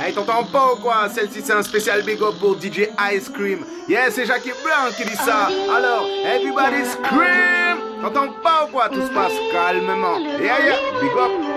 Hey, t'entends pas ou quoi? Celle-ci, c'est un spécial big up pour DJ Ice Cream. Yeah, c'est Jackie Brown qui dit ça. Alors, everybody scream T'entends pas ou quoi? Tout se passe calmement. Yeah, yeah, big up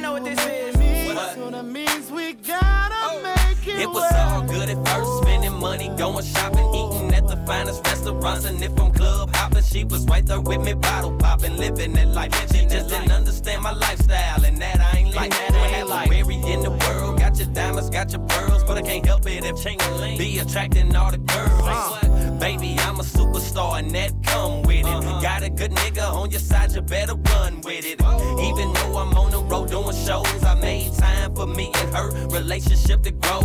know what this is. What it means. We gotta oh. make it, It was all good at first, spending money, going shopping, eating at the finest restaurants. And if I'm club hopping, she was right there with me, bottle popping, living that life. She just didn't understand my lifestyle, and that I ain't like. That I ain't like. Wary in the world, got your diamonds, got your pearls, but I can't help it if be attracting all the girls. Baby, I'm a superstar, and that come with it. Got a good nigga on your side, you better run with it. Even though I'm on the road doing shows, I made time for me and her relationship to grow.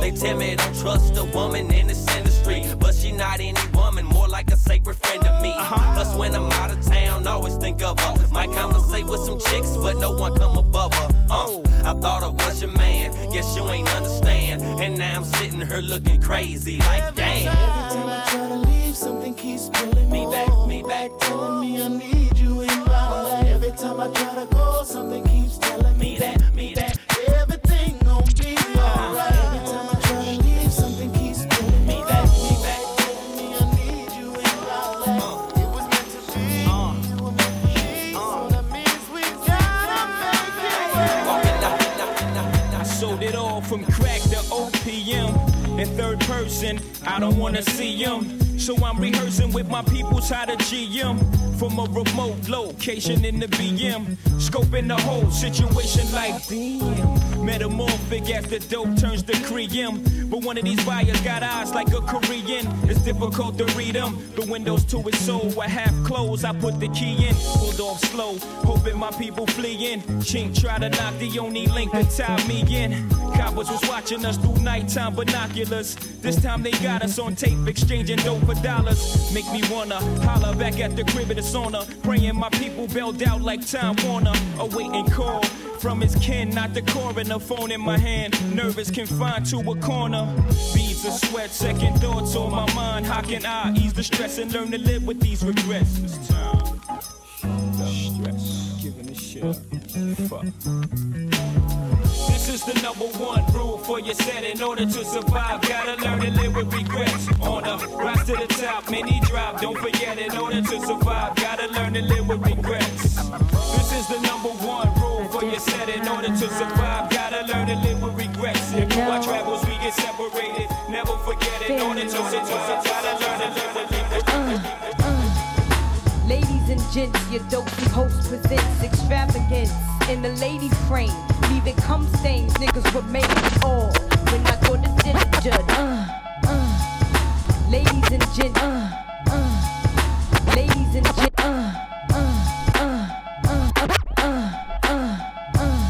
They tell me don't trust a woman in this industry, but she not any woman, more like a sacred friend to me. Plus, when I'm out of town, always think of her. Might conversate with some chicks, but no one come above her. Uh, I thought I was your man, guess you ain't understand. And now I'm sitting here looking crazy, like damn something keeps pulling me back, me back, telling me I need you in my life. Every time I try to go, something keeps telling me, that, me that. Everything gon' be alright. Every time I try to leave, something keeps pulling me back, me back, telling me I need you in my life. It was meant to be. So that means we gotta make it sold it all from crack to OPM. In third person, I don't wanna see him. So I'm rehearsing with my peoples how to GM from a remote location in the BM. Scoping the whole situation like damn. Metamorphic as the dope turns to cream. But one of these buyers got eyes like a Korean. It's difficult to read them. The windows to his soul were half closed. I put the key in, pulled off slow, hoping my people flee in. Chink try to knock the only link that tie me in. Coppers was watching us through nighttime binoculars. This time they got us on tape, exchanging dope for dollars. Make me wanna holler back at the crib of the sauna. Praying my people bailed out like Time Warner. Awaiting call from his kin, not the coroner. Phone in my hand, nervous, confined to a corner. Beads of sweat, second thoughts on my mind. How can I ease the stress and learn to live with these regrets? This time, stress, giving a shit. Fuck. This is the number one rule for your set. In order to survive, gotta learn to live with regrets. On the rise to the top, many drop. Don't forget, in order to survive, gotta learn to live with regrets. This is the number one rule for your set. In order to survive, gotta learn to live with regrets. And through our travels, we get separated. Never forget, in order to survive, gotta learn to live with regrets. Gents, your dopey host presents extravagance in the lady frame. Leaving cum stains, niggas remain all when I go to diligent. Uh, uh. Ladies and gents, uh, uh. ladies and gents, uh, uh, uh, uh.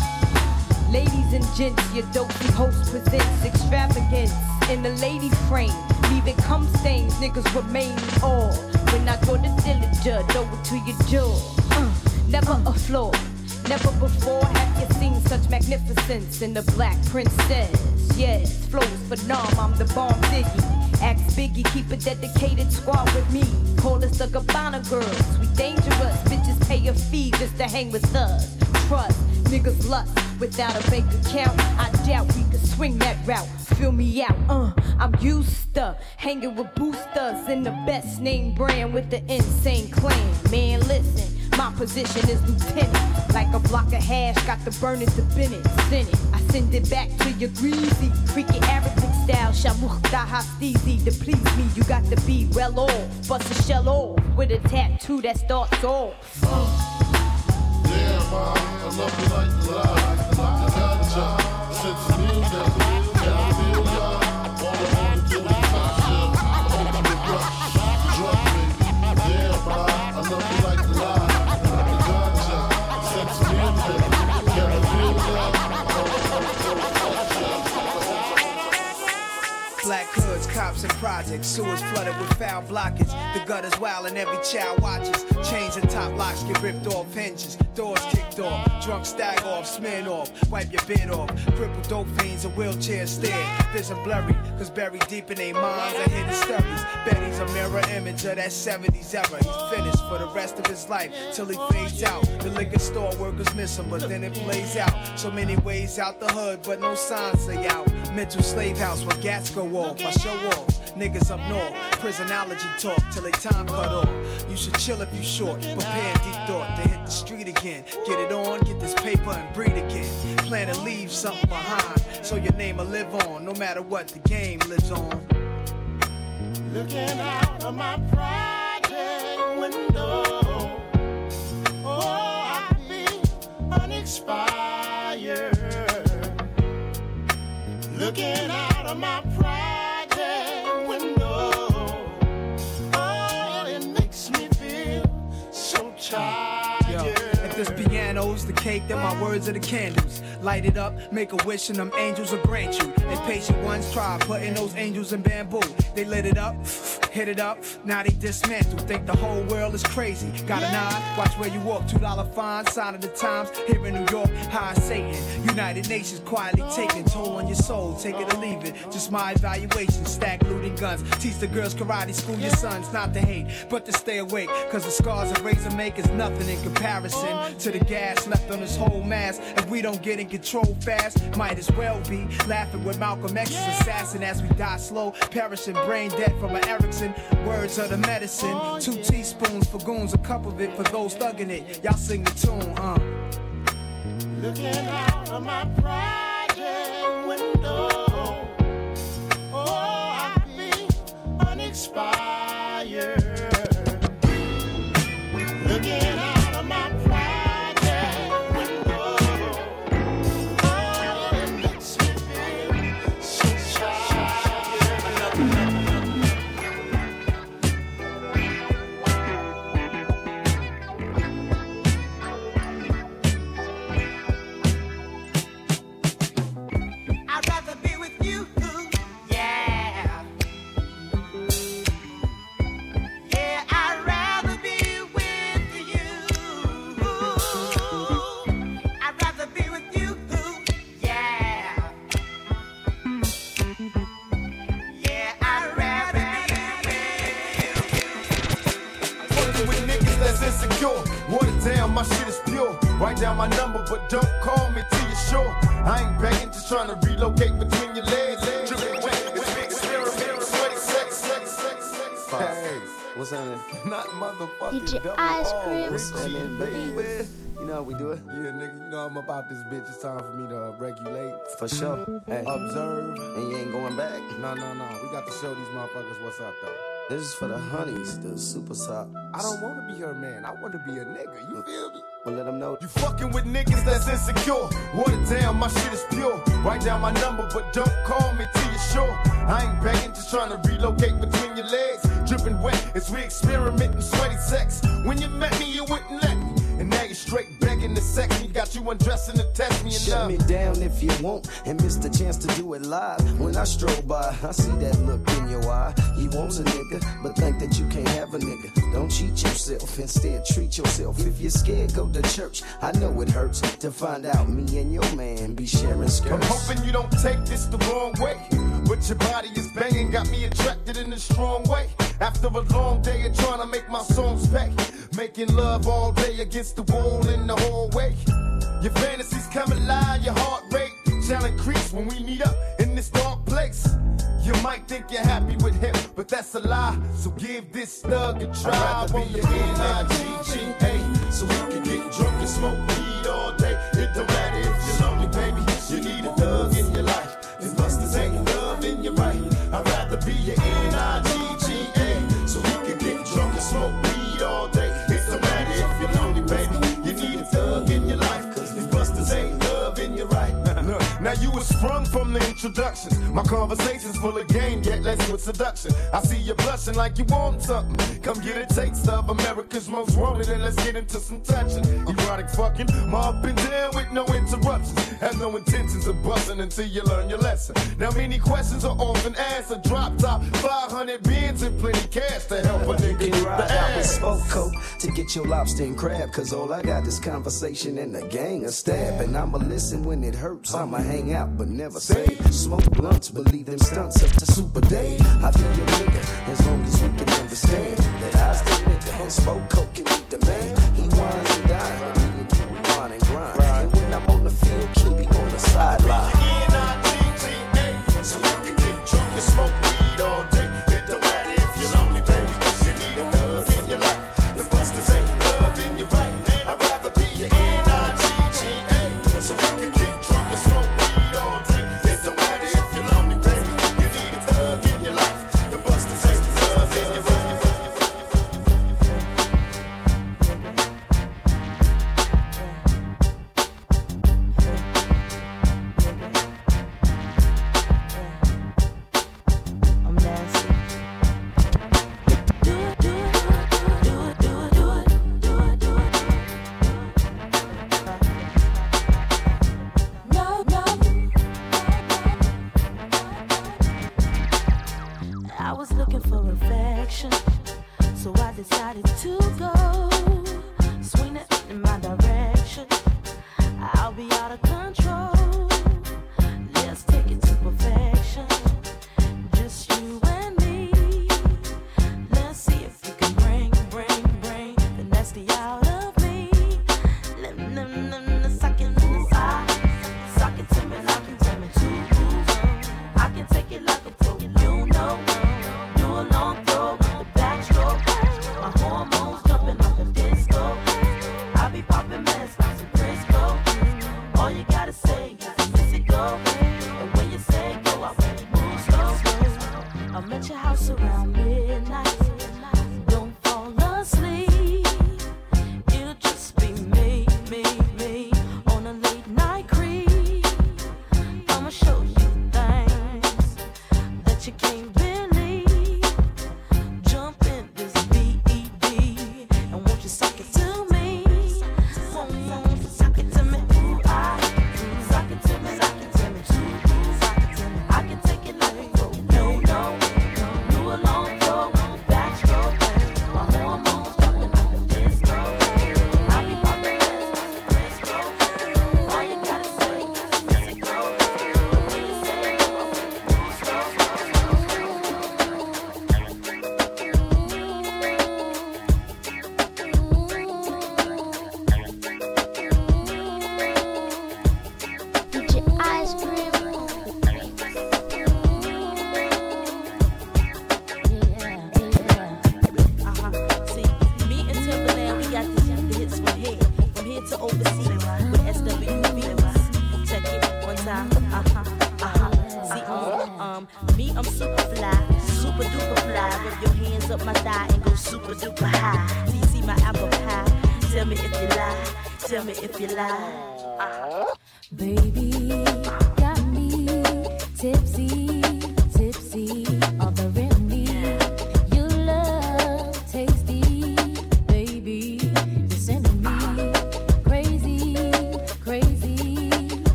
Ladies and gents, your dopey host presents extravagance in the lady frame. Leaving cum stains, niggas remain all when I go to diligent over to your jaw. Uh, never a flaw. Never before have you seen such magnificence in the black princess. Yes, flows numb, I'm the bomb Ziggy. Ask Biggie, keep a dedicated squad with me. Call us the Gabbana girls. We dangerous, bitches pay a fee just to hang with us. Trust, niggas lust without a bank account. I doubt we could swing that route. Fill me out, uh, I'm used to hanging with boosters in the best name brand with the insane clan. Man, listen. My position is lieutenant. Like a block of hash, got the burning to Bennett. Send it. I send it back to your greasy. Freaky Arabic style. Shamukh daha steezy. To please me, you got to be well off. Bust a shell off with a tattoo that starts off. Yeah, I love you like the lie. I got. Since the music, can I feel ya? Projects. Sewers flooded with foul blockage. The gutters wild and every child watches. Chains and top locks get ripped off hinges. Doors kicked off. Drunk stag off, smeared off. Wipe your bed off. Crippled dope fiends in wheelchairs stare. Vision blurry, cause buried deep in their minds are hidden stories. Betty's a mirror image of that 70s era. He's finished for the rest of his life till he fades out. The liquor store workers miss him, but then it plays out. So many ways out the hood, but no signs say out. Mental slave house where gats go off. I show off. Niggas up north, prisonology talk till they time cut off. You should chill if you short, prepare deep thought to hit the street again. Get it on, get this paper and breathe again. Plan to leave something behind, so your name will live on, no matter what the game lives on. Looking out of my project window. Oh, I feel unexpired. Looking out of my piano's the cake, then my words are the candles. Light it up, make a wish, and them angels will grant you. Impatient ones try putting those angels in bamboo. They lit it up, hit it up, now they dismantle. Think the whole world is crazy. Got a nod, watch where you walk. Two dollar fine, sign of the times. Here in New York, high Satan. United Nations quietly taking toll on your soul. Take it or leave it. Just my evaluation. Stack looting guns. Teach the girls karate, school your sons not to hate, but to stay awake. Cause the scars a razor make is nothing in comparison to the gas left on this whole mass. If we don't get in control fast, might as well be laughing with Malcolm X's yeah. assassin as we die slow, perishing brain dead from an Erickson. Words are the medicine. Oh, Two yeah. teaspoons for goons, a cup of it for those thugging it. Y'all sing the tune, huh? Looking out of my project window, oh, I be unexpired. You know I'm about this bitch. It's time for me to regulate. For sure. Hey. Observe. And you ain't going back. No, no, no. We got to show these motherfuckers what's up, though. This is for the honeys, the super soft. I don't want to be her man. I want to be a nigga. You feel me? Well, let them know. You fucking with niggas that's insecure. What Water down, my shit is pure. Write down my number, but don't call me till you're sure. I ain't begging, just trying to relocate between your legs. Dripping wet as we experimenting sweaty sex. When you met me, you wouldn't let me. And now you're straight begging to sex me. Got you undressing to test me and Shut me down if you want and miss the chance to do it live. When I stroll by, I see that look in your eye. You want a nigga, but think that you can't have a nigga. Don't cheat yourself, instead treat yourself. If you're scared, go to church. I know it hurts to find out me and your man be sharing skirts. I'm hoping you don't take this the wrong way. But your body is banging, got me attracted in a strong way. After a long day of trying to make my songs pay. Making love all day against the wall in the hallway. Your fantasies come alive, your heart rate shall increase when we meet up in this dark place. You might think you're happy with him, but that's a lie. So give this thug a try. I'd rather be your N-I-G-G-A, so we can get drunk and smoke weed all day. Now you were sprung from the introductions. My conversation's full of game, yet less with seduction. I see you blushing like you want something. Come get a taste of America's most wanted, and let's get into some touching. Erotic fucking, up and down with no interruptions. Have no intentions of busting until you learn your lesson. Now many questions are often asked. A drop top, 500 bins and plenty cash to help a nigga You can ride the out with coat to get your lobster and crab. Cause all I got is conversation and a gang of stab. And I'ma listen when it hurts. I'ma hang out but never say. Smoke blunts, believe them stunts up to Super Dave. I be your nigga as long as we can understand that I's the nigga and smoke coke can meet the man. He wines and dines,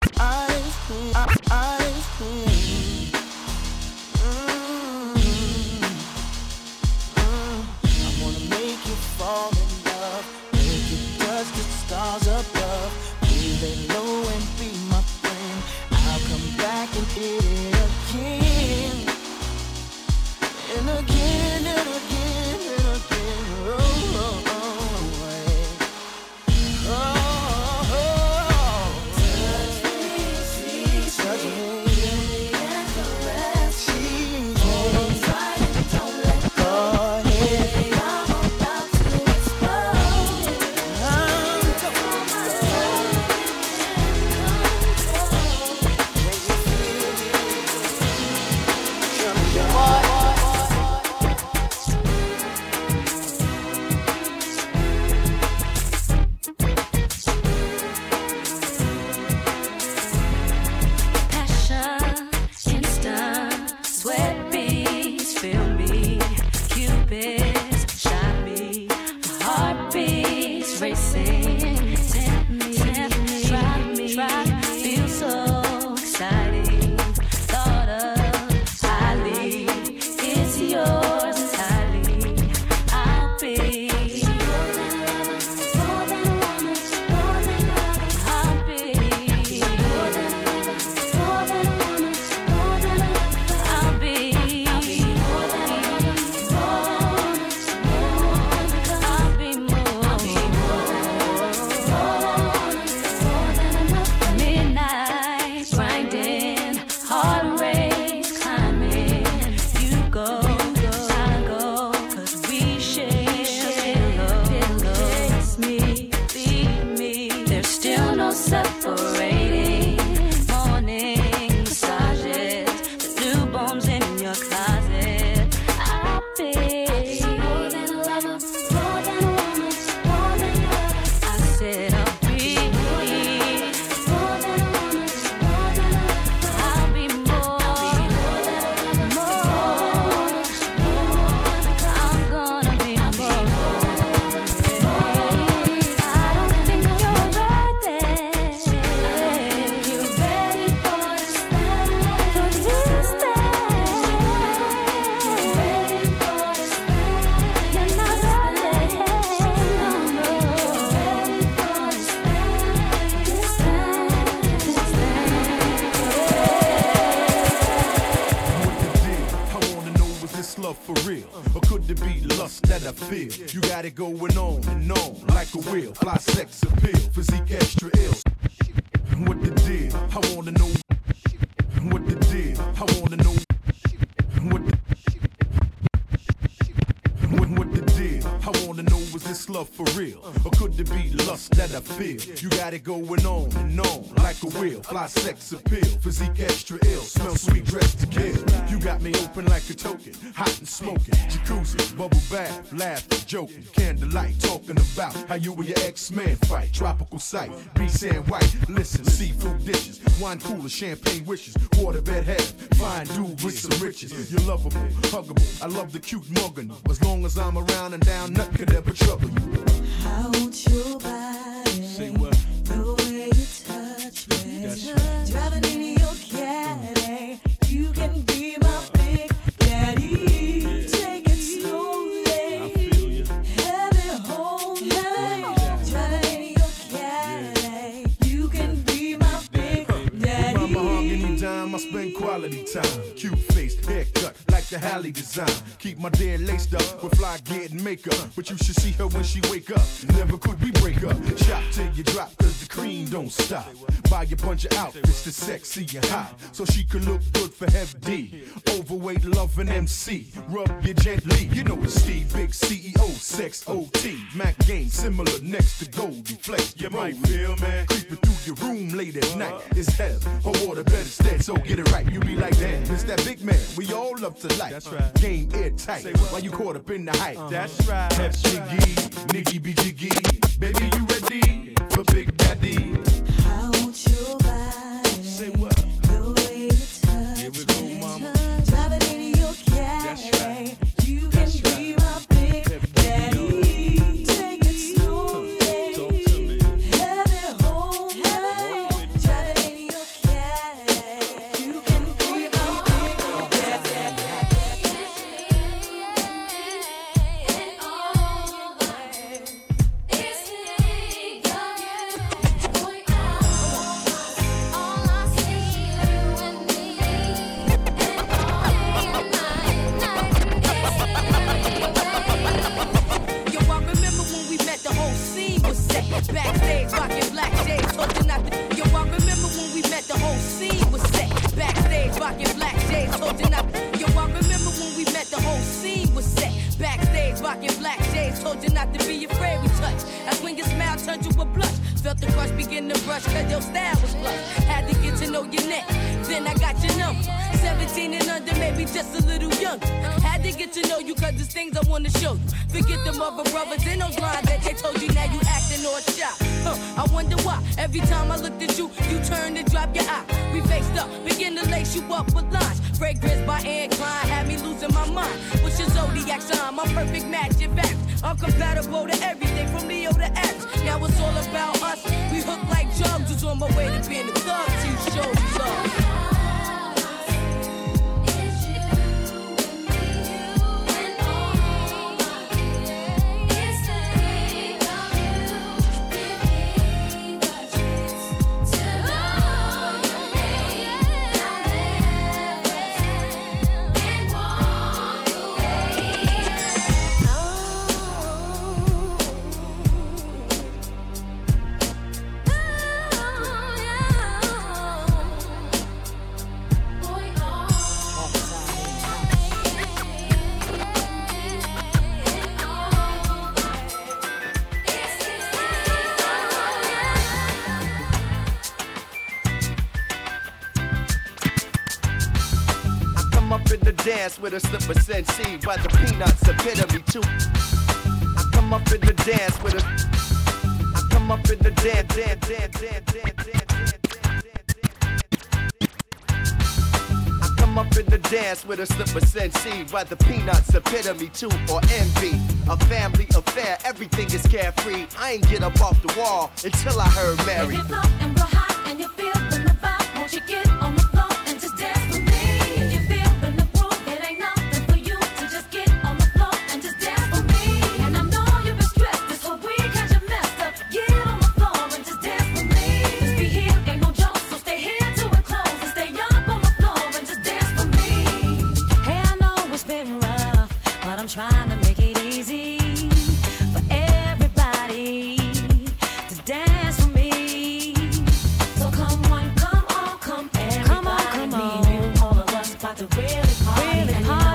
cream, ice cream, ice separating. How you and your ex-man fight. Tropical sight, be sand white. Listen, seafood dishes, wine cooler, champagne wishes, waterbed head, fine dude with some riches. You're lovable, huggable. I love the cute mugging. As long as I'm around and down, nothing could ever trouble you. I want your time. Cute face, like the Halle design. Keep my dear laced up with fly getting makeup. But you should see her when she wake up. Never could we break up. Shop till you drop, cause the cream don't stop. Buy a bunch of outfits that's sexy and hot. So she can look good for Heavy D. Overweight, loving MC. Rub you gently. You know it's Steve, big CEO, sex OT. Mac game, similar next to Goldie Flex. You might feel, man. Creeping through your room late at night. It's hell. Her water better instead, so get it right. You be like, damn, it's that big man. We all love to like. That's uh. right. Game airtight. While you caught up in the hype. Uh-huh. That's right. Hep jiggy, Niggy be jiggy. Baby, you ready for Big Daddy? Forget them other brothers in those lines that they told you, now you acting all shy. Huh, I wonder why. Every time I looked at you, you turned and dropped your eye. We faced up, begin to lace you up with lines. Fragrance by Anne Klein had me losing my mind. What's your zodiac sign? My perfect match, in fact. I'm compatible to everything from Leo to X. Now it's all about us. We hook like drugs. On my way to being a thug. me love. With a slip of Sensi by the peanuts epitome too. I come up in the dance with a. I come up in the dance, dance, dance, dance, dance, dance, come up in the dance with a slip of Sensi by the peanuts epitome too or envy. A family affair, everything is carefree. I ain't get up off the wall until I heard Mary. If you're high and you're feeling the trying to make it easy for everybody to dance with me. So come on, come on, come everybody. Come on, come Me and you, all of us about to really party. Really And you know party.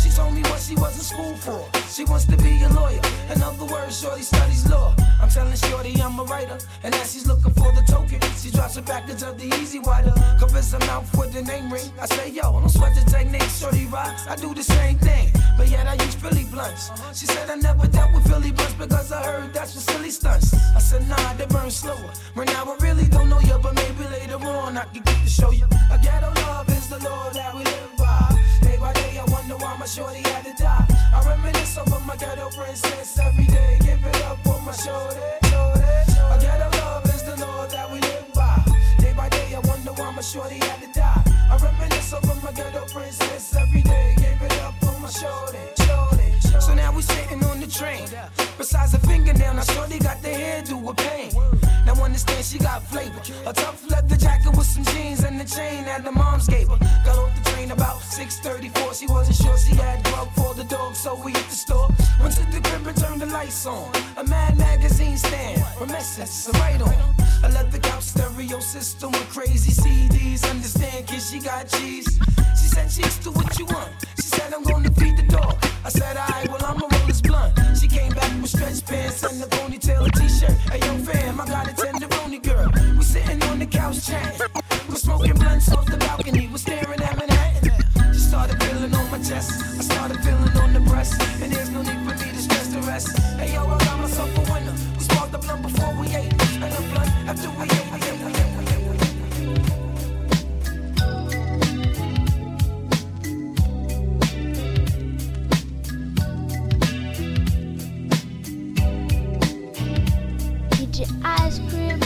She told me what she was in school for. She wants to be a lawyer. In other words, Shorty studies law. I'm telling Shorty I'm a writer. And as she's looking for the token, she drops a package of the E-Z Wider. Covers her mouth with the name ring. I say, yo, don't sweat the technique, Shorty rocks. I do the same thing. But yet I use Philly blunts. She said I never dealt with Philly blunts because I heard that's for silly stunts. I said, nah, they burn slower. Right now I really don't know you, but maybe later on I can get to show you. A ghetto love is the law that we live day, I wonder why my shorty had to die. I reminisce over my ghetto princess every day. Give it up for my shorty. shorty. A ghetto love is the law that we live by. Day by day, I wonder why my shorty had to die. I reminisce over my ghetto princess every day. Give it up for my shorty. shorty. Now we sitting on the train. Besides a fingernail, now shorty got the hairdo with pain. Now understand she got flavor. A tough leather jacket with some jeans and the chain that the moms gave her. Got off the train about 6:34. She wasn't sure she had grub for the dog, so we hit the store. Went to the crib and turned the lights on. A Mad magazine stand, from Essence, a right on. A leather couch stereo system with crazy CDs. Understand, kid, she got cheese. She said, Cheeks, do what you want. Said, I'm gonna feed the dog. I said, alright, well, I'ma roll this blunt. She came back with stretch pants and a ponytail, a t-shirt. Hey, yo, fam, I got a tenderoni girl. We sitting on the couch chatting. We're smoking blunts off the balcony. We're staring at Manhattan. She started feeling on my chest. I started feeling on the breast. And there's no need for me to stress the rest. Hey, yo, I got myself a winner. We sparked the blunt before we ate. And the blunt after we. We we ate, Ice Cream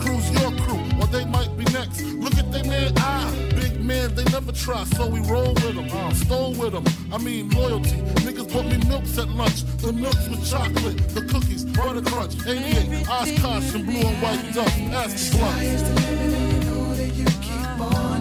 your crew, or they might be next. Look at they man eye. Big man, they never try, so we roll with them. Uh. Stole with them. I mean, loyalty. Niggas bought me milks at lunch. The milks with chocolate, the cookies, butter crunch, 88, Oshkosh, and blue and white duck. The blunt.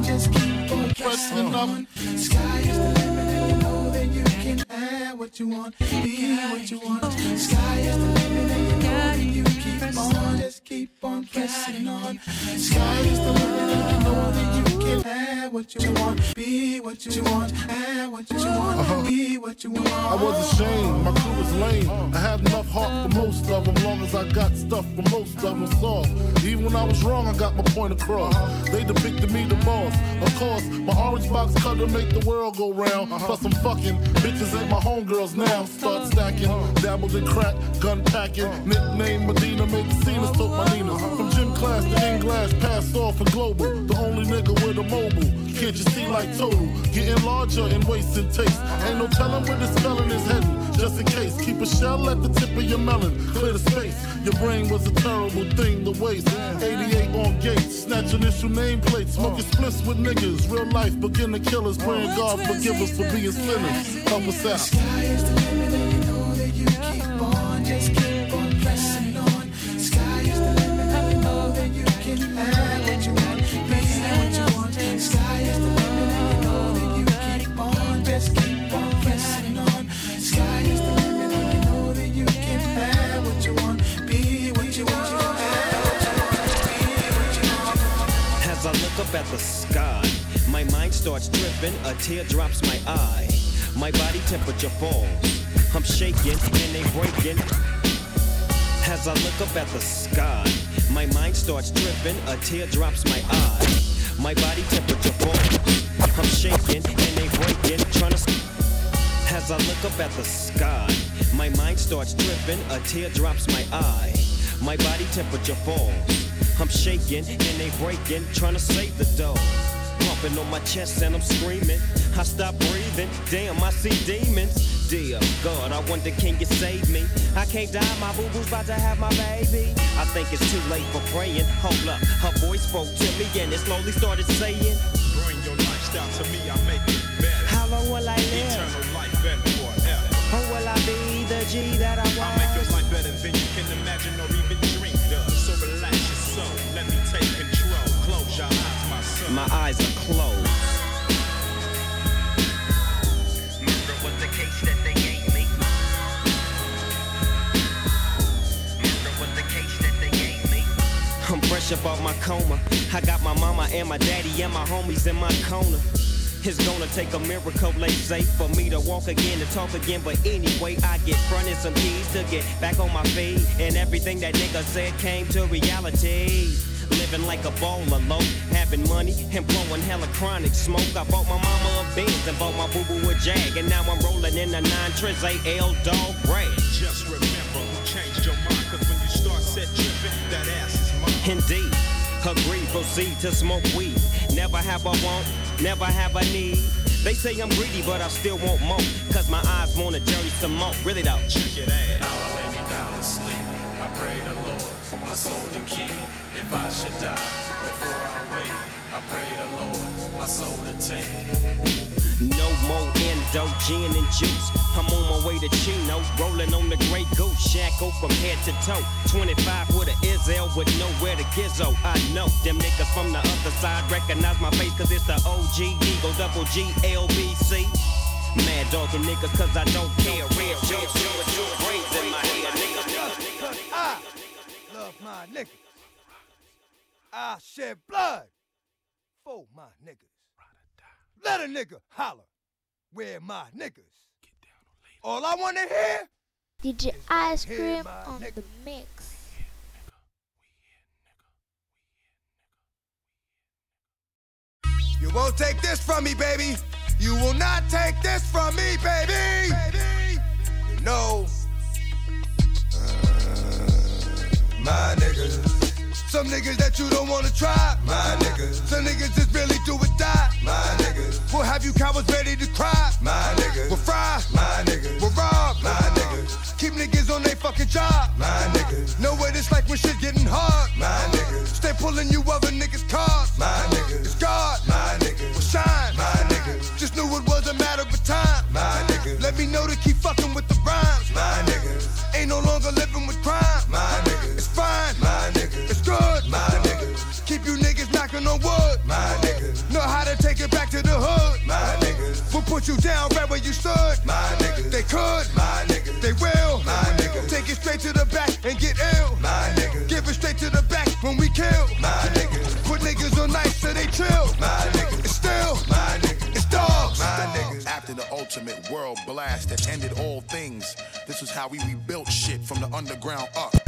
Just keep on pressing on. Sky is the limit, and you know that you can have what you want, be what you want. Sky is the limit, and you know that you keep on, just keep on pressing on. Sky is the limit, and you know that you can have what you want, be what you want, have what you uh-huh. want, be what you want. I was ashamed, my crew was lame. I had enough heart for most of them, long as I got stuff for most of them soft. Even when I was wrong, I got my point across. They depicted me the boss. Of course, my orange box cutter make the world go round. Uh-huh. Plus I'm fucking bitches ain't my homegirls now. Start stacking, uh-huh. dabbled in crack, gun packing. Nickname Medina, made the took my Nina. From gym class to in glass, passed off for global. The only nigga with a mobile. Can't you see like total? Getting larger and taste. Ain't no telling where this felon is heading. Just in case, keep a shell at the tip of your melon. Clear the space. Your brain was a terrible thing to waste. 88 on gates, snatch initial nameplates, smoking splits with niggas. Real life begin to kill us. Praying God forgive us for being sinners. Help us out. Dripping, a tear drops my eye. My body temperature falls. I'm shaking and they breaking. As I look up at the sky, my mind starts dripping, a tear drops my eye. My body temperature falls. I'm shaking and they breaking, trying to. As I look up at the sky, my mind starts dripping, a tear drops my eye. My body temperature falls. I'm shaking and they breaking, trying to save the dough. Pumping on my chest and I'm screaming. I stop breathing, damn, I see demons. Dear God, I wonder can you save me? I can't die, my boo boo's about to have my baby. I think it's too late for praying. Hold up, her voice spoke to me and it slowly started saying, Bring your lifestyle to me, I make it better. How long will I live? Eternal life and forever. Or will I be the G that I was? I'll make your life better than you can imagine or even dream of. So relax your soul, let me take control. Close your eyes, my son. My eyes are closed. Up out my coma. I got my mama and my daddy and my homies in my corner. It's gonna take a miracle, they say, for me to walk again, to talk again. But anyway, I get fronted some keys to get back on my feet. And everything that nigga said came to reality. Living like a baller, low, having money and blowing hella chronic smoke. I bought my mama a Benz and bought my boo boo a Jag. And now I'm rolling in a 9 Triz AL dog rag. Just remember who changed your mind, Indeed, agree, proceed to smoke weed. Never have a want, never have I need. They say I'm greedy, but I still want more. Cause my eyes want a dirty some more. Really though. Check it out. Now I lay me down to sleep. I pray the Lord, my soul to keep. If I should die before I wake, I pray the Lord, my soul to take. No more endo, gin and juice. I'm on my way to Chino, rolling on the Grey Goose. Shackle oh, from head to toe. 25 with a Izzel with nowhere to gizzo. I know them niggas from the other side recognize my face cause it's the OG Eagle double G LBC. Mad dogging niggas cause I don't care. Real jokes, with two braids in my hair, nigga. Cause I love my niggas. I shed blood for my niggas. Let a nigga holler where my niggas. All I want to hear. DJ Ice Cream on the mix. You won't take this from me, baby. You will not take this from me, baby. baby. You know, uh, my niggas. Some niggas that you don't wanna try, my niggas. Some niggas just really do or die, my niggas. We'll have you cowards ready to cry, my niggas. We'll fry, my niggas. We'll rob, my niggas. Keep niggas on their fucking job, my niggas. Know what it's like when shit getting hard, my niggas. Stay pulling you other niggas' cars, my niggas. It's God, take it back to the hood, my niggas. We'll put you down right where you stood, my niggas. They could, my niggas. They will, my niggas. Take it straight to the back and get ill, my niggas. Give it straight to the back when we kill, my niggas. Put niggas on nice so they chill, my niggas. It's still, my niggas. It's dogs, my niggas. After the ultimate world blast that ended all things, this was how we rebuilt shit from the underground up.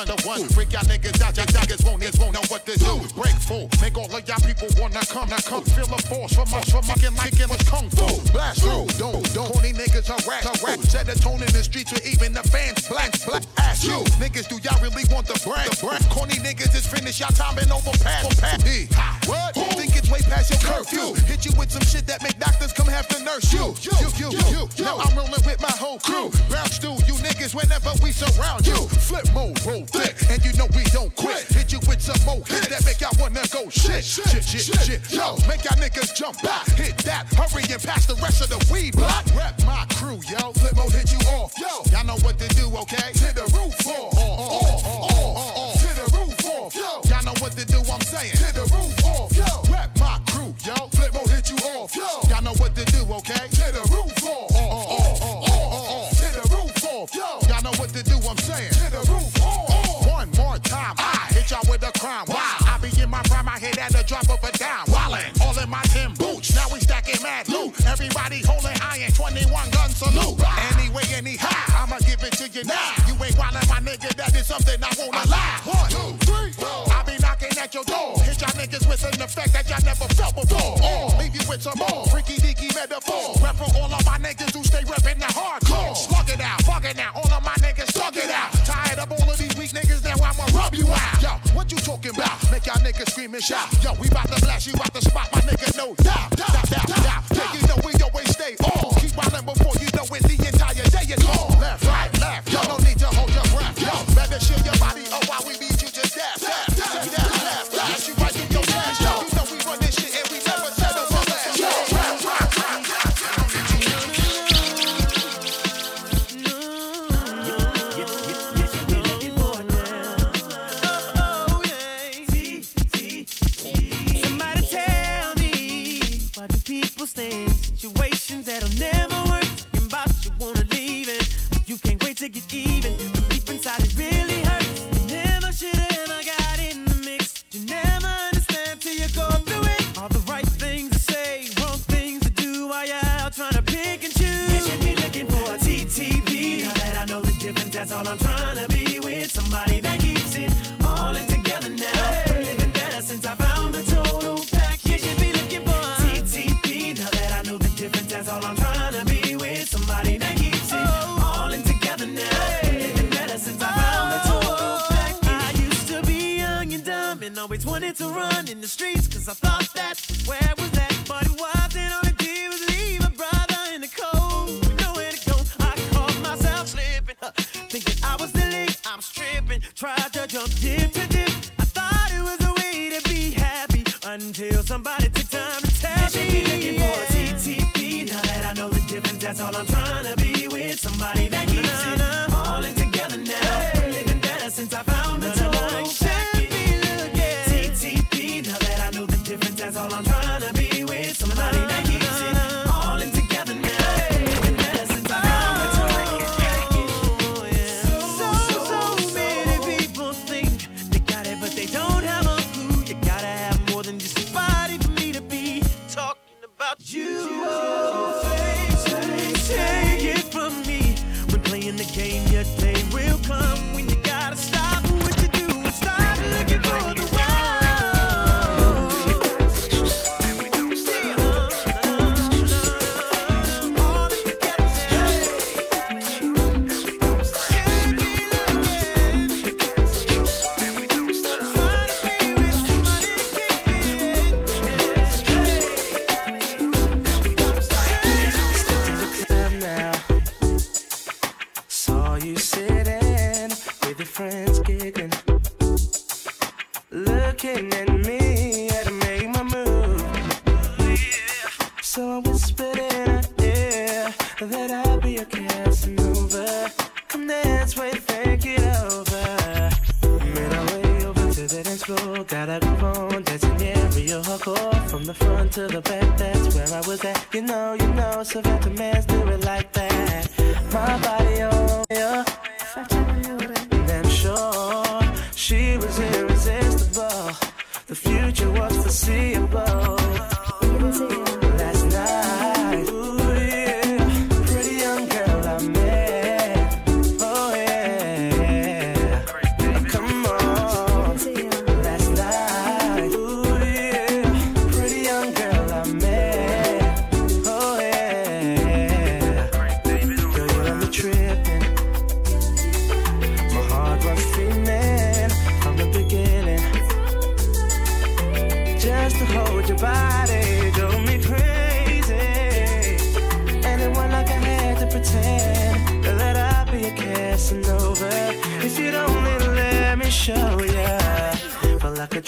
One, the one. Freak y'all niggas out, y'all niggas won't, won't know what to do. Break full, make all of y'all people wanna come, now come. Feel the force from us, from fucking like it was kung fu. Blast through, don't, don't. Corny niggas harass, harass. Set the tone in the streets where even the fans black, black. Ask you, niggas, do y'all really want the brand? The brand. Corny niggas is finished, y'all time and over past. past. E. What? Think it's way past your curfew. Hit you with some shit that make doctors come have to nurse you. You, you, you, you. Now I'm rolling with my whole crew. Bounce through you niggas whenever we surround you. Flip mode, roll thick, and you know we don't quit. Hit you with some more hits that make y'all wanna go shit, shit, shit, shit. Yo, make y'all niggas jump back. Hit that, hurry and pass the rest of the weed block. Rep my crew, yo. Flip mode hit you off, yo. Y'all know what to do, okay? To the roof off, off, off, off, off. To the roof off, yo. Y'all know what to do, I'm saying. To the roof off, yo. Rep my crew, yo. Flip mode hit you off, yo. Y'all know what to do, okay? To the roof off, off, off, off, off, off. To the roof off, yo. Y'all know what to do, I'm saying. Drop of a dime. Wildin', all in my ten boots. Now we stacking mad loot. Everybody holding iron, 21 gun salute. Anyway, anyhow, I'ma give it to you now. You ain't wildin', my nigga, that is something I won't allow. One, two, three, four. I be knocking at your door. Hit y'all niggas with an effect that y'all never felt before. Or leave you with some more freaky deaky metaphor. Rep for all of my niggas who stay reppin' the hardcore. You talking about? Make y'all niggas scream and shout. Yo, we bout to blast you out the spot, my nigga, no doubt,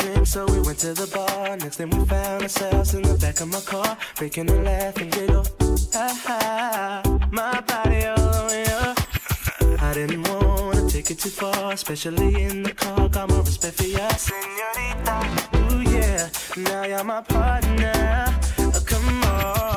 drink, so we went to the bar. Next thing we found ourselves in the back of my car, making a laugh and giggle. Ha ha, my body all on you. I didn't wanna take it too far, especially in the car. Got my respect for ya, senorita. Ooh yeah, now you're my partner. Oh, come on.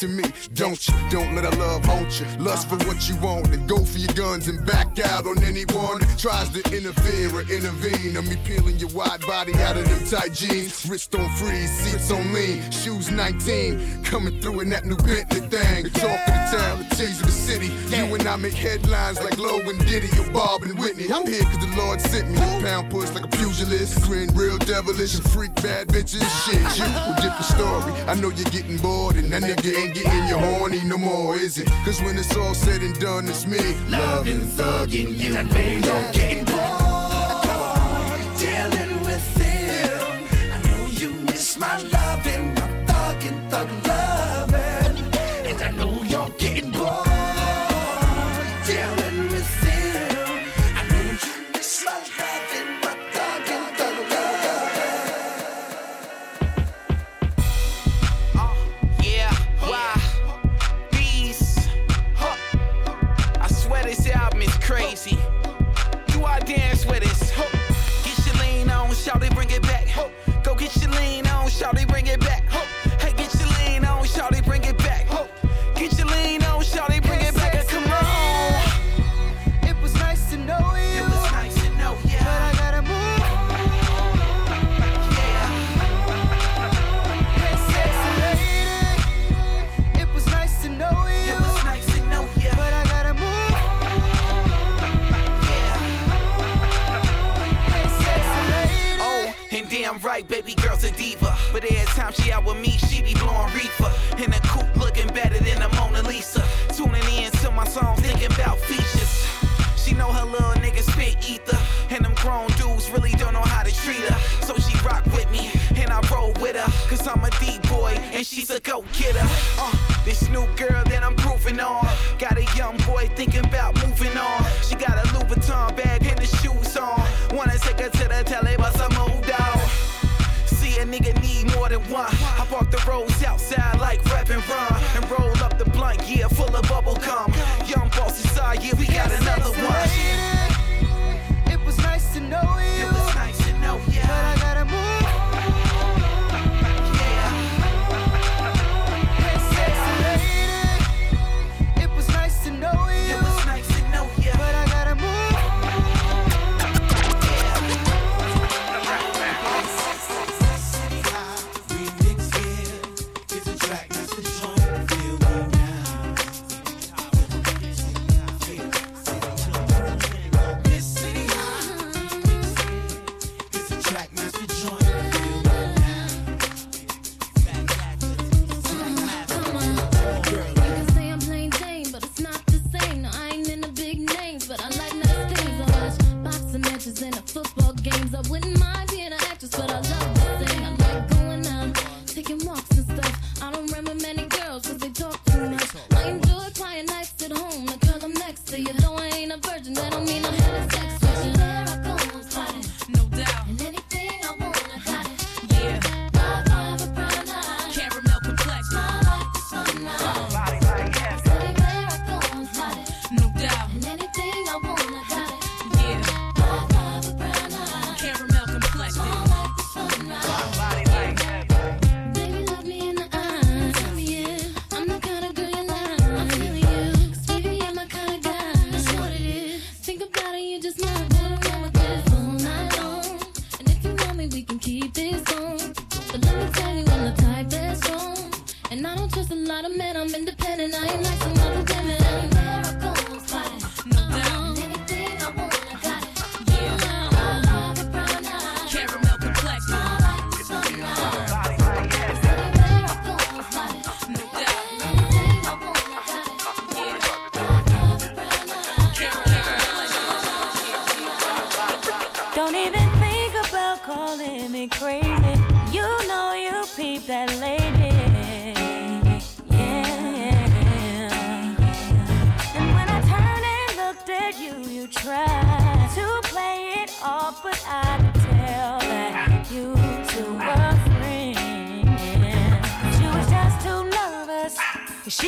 to me don't you? Don't let a love haunt you. Lust for what you want and go for your guns and back out on anyone that tries to interfere or intervene. I'm me peeling your wide body out of them tight jeans. Wrist on freeze, seats on lean, shoes 19. Coming through in that new Bentley thing. The talk of the town, the tease of the city. You and I make headlines like Lo and Diddy or Bob and Whitney. I'm here cause the Lord sent me. Pound push like a pugilist. Grin real devilish and freak bad bitches. Shit, you a different story. I know you're getting bored and that nigga ain't getting your horn me no more, is it? Cause when it's all said and done, it's me. Loving, thugging, you and me, don't getting bored. Dealing with them. I know you miss my loving, my thugging, thug love.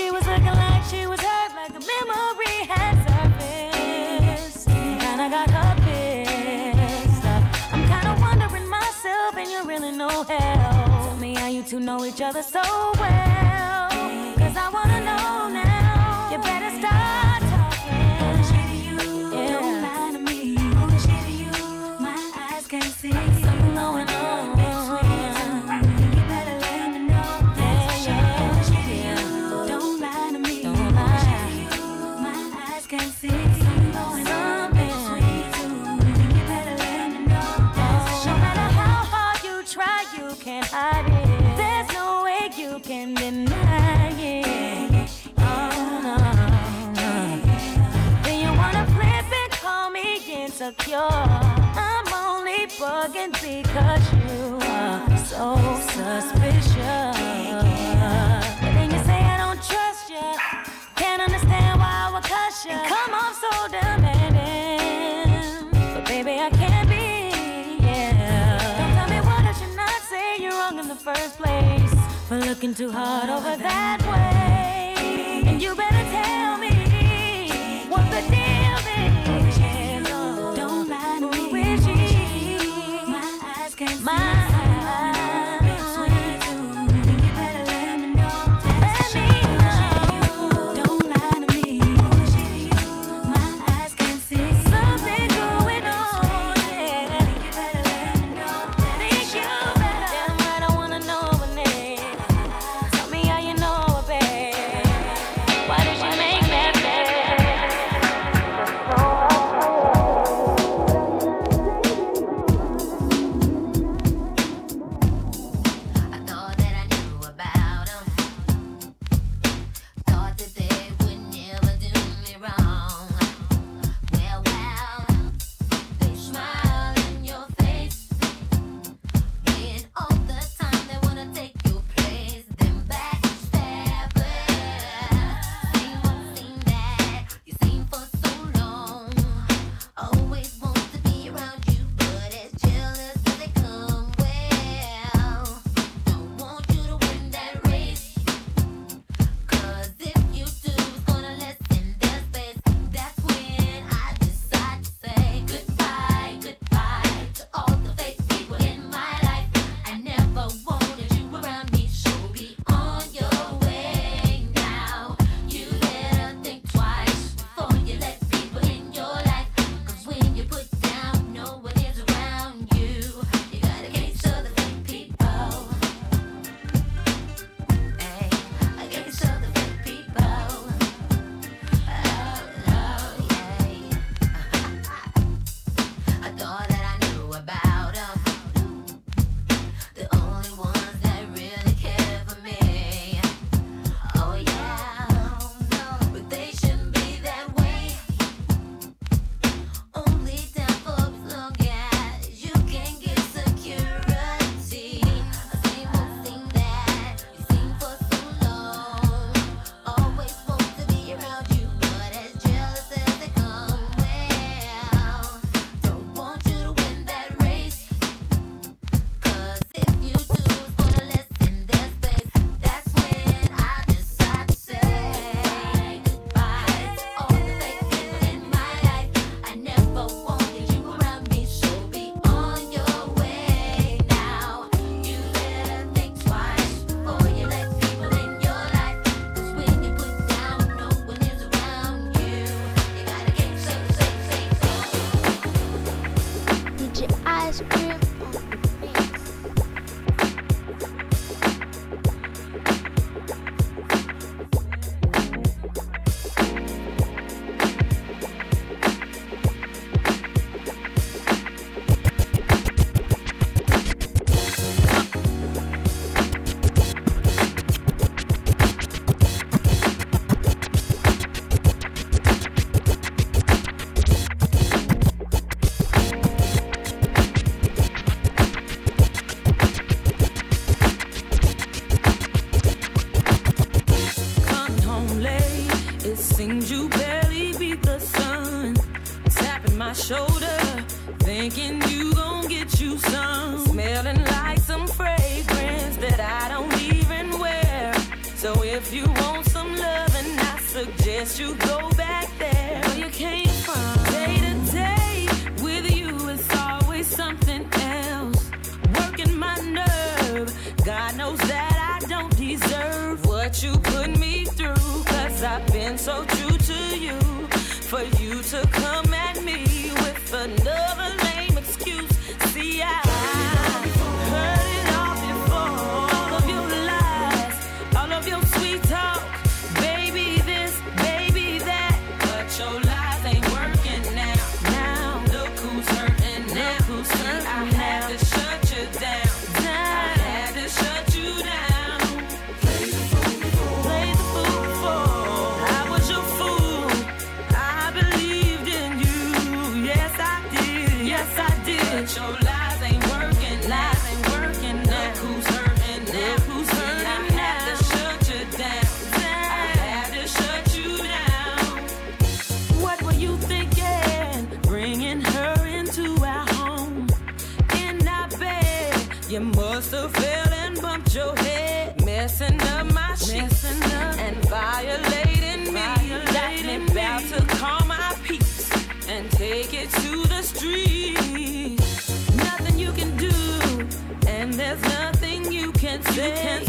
She was looking like she was hurt, like a memory had surfaced. And I got her pissed. I'm kinda wondering myself, and you're really no help. Tell me how you two know each other so well. looking too hard over that way. And you better tell me what the deal can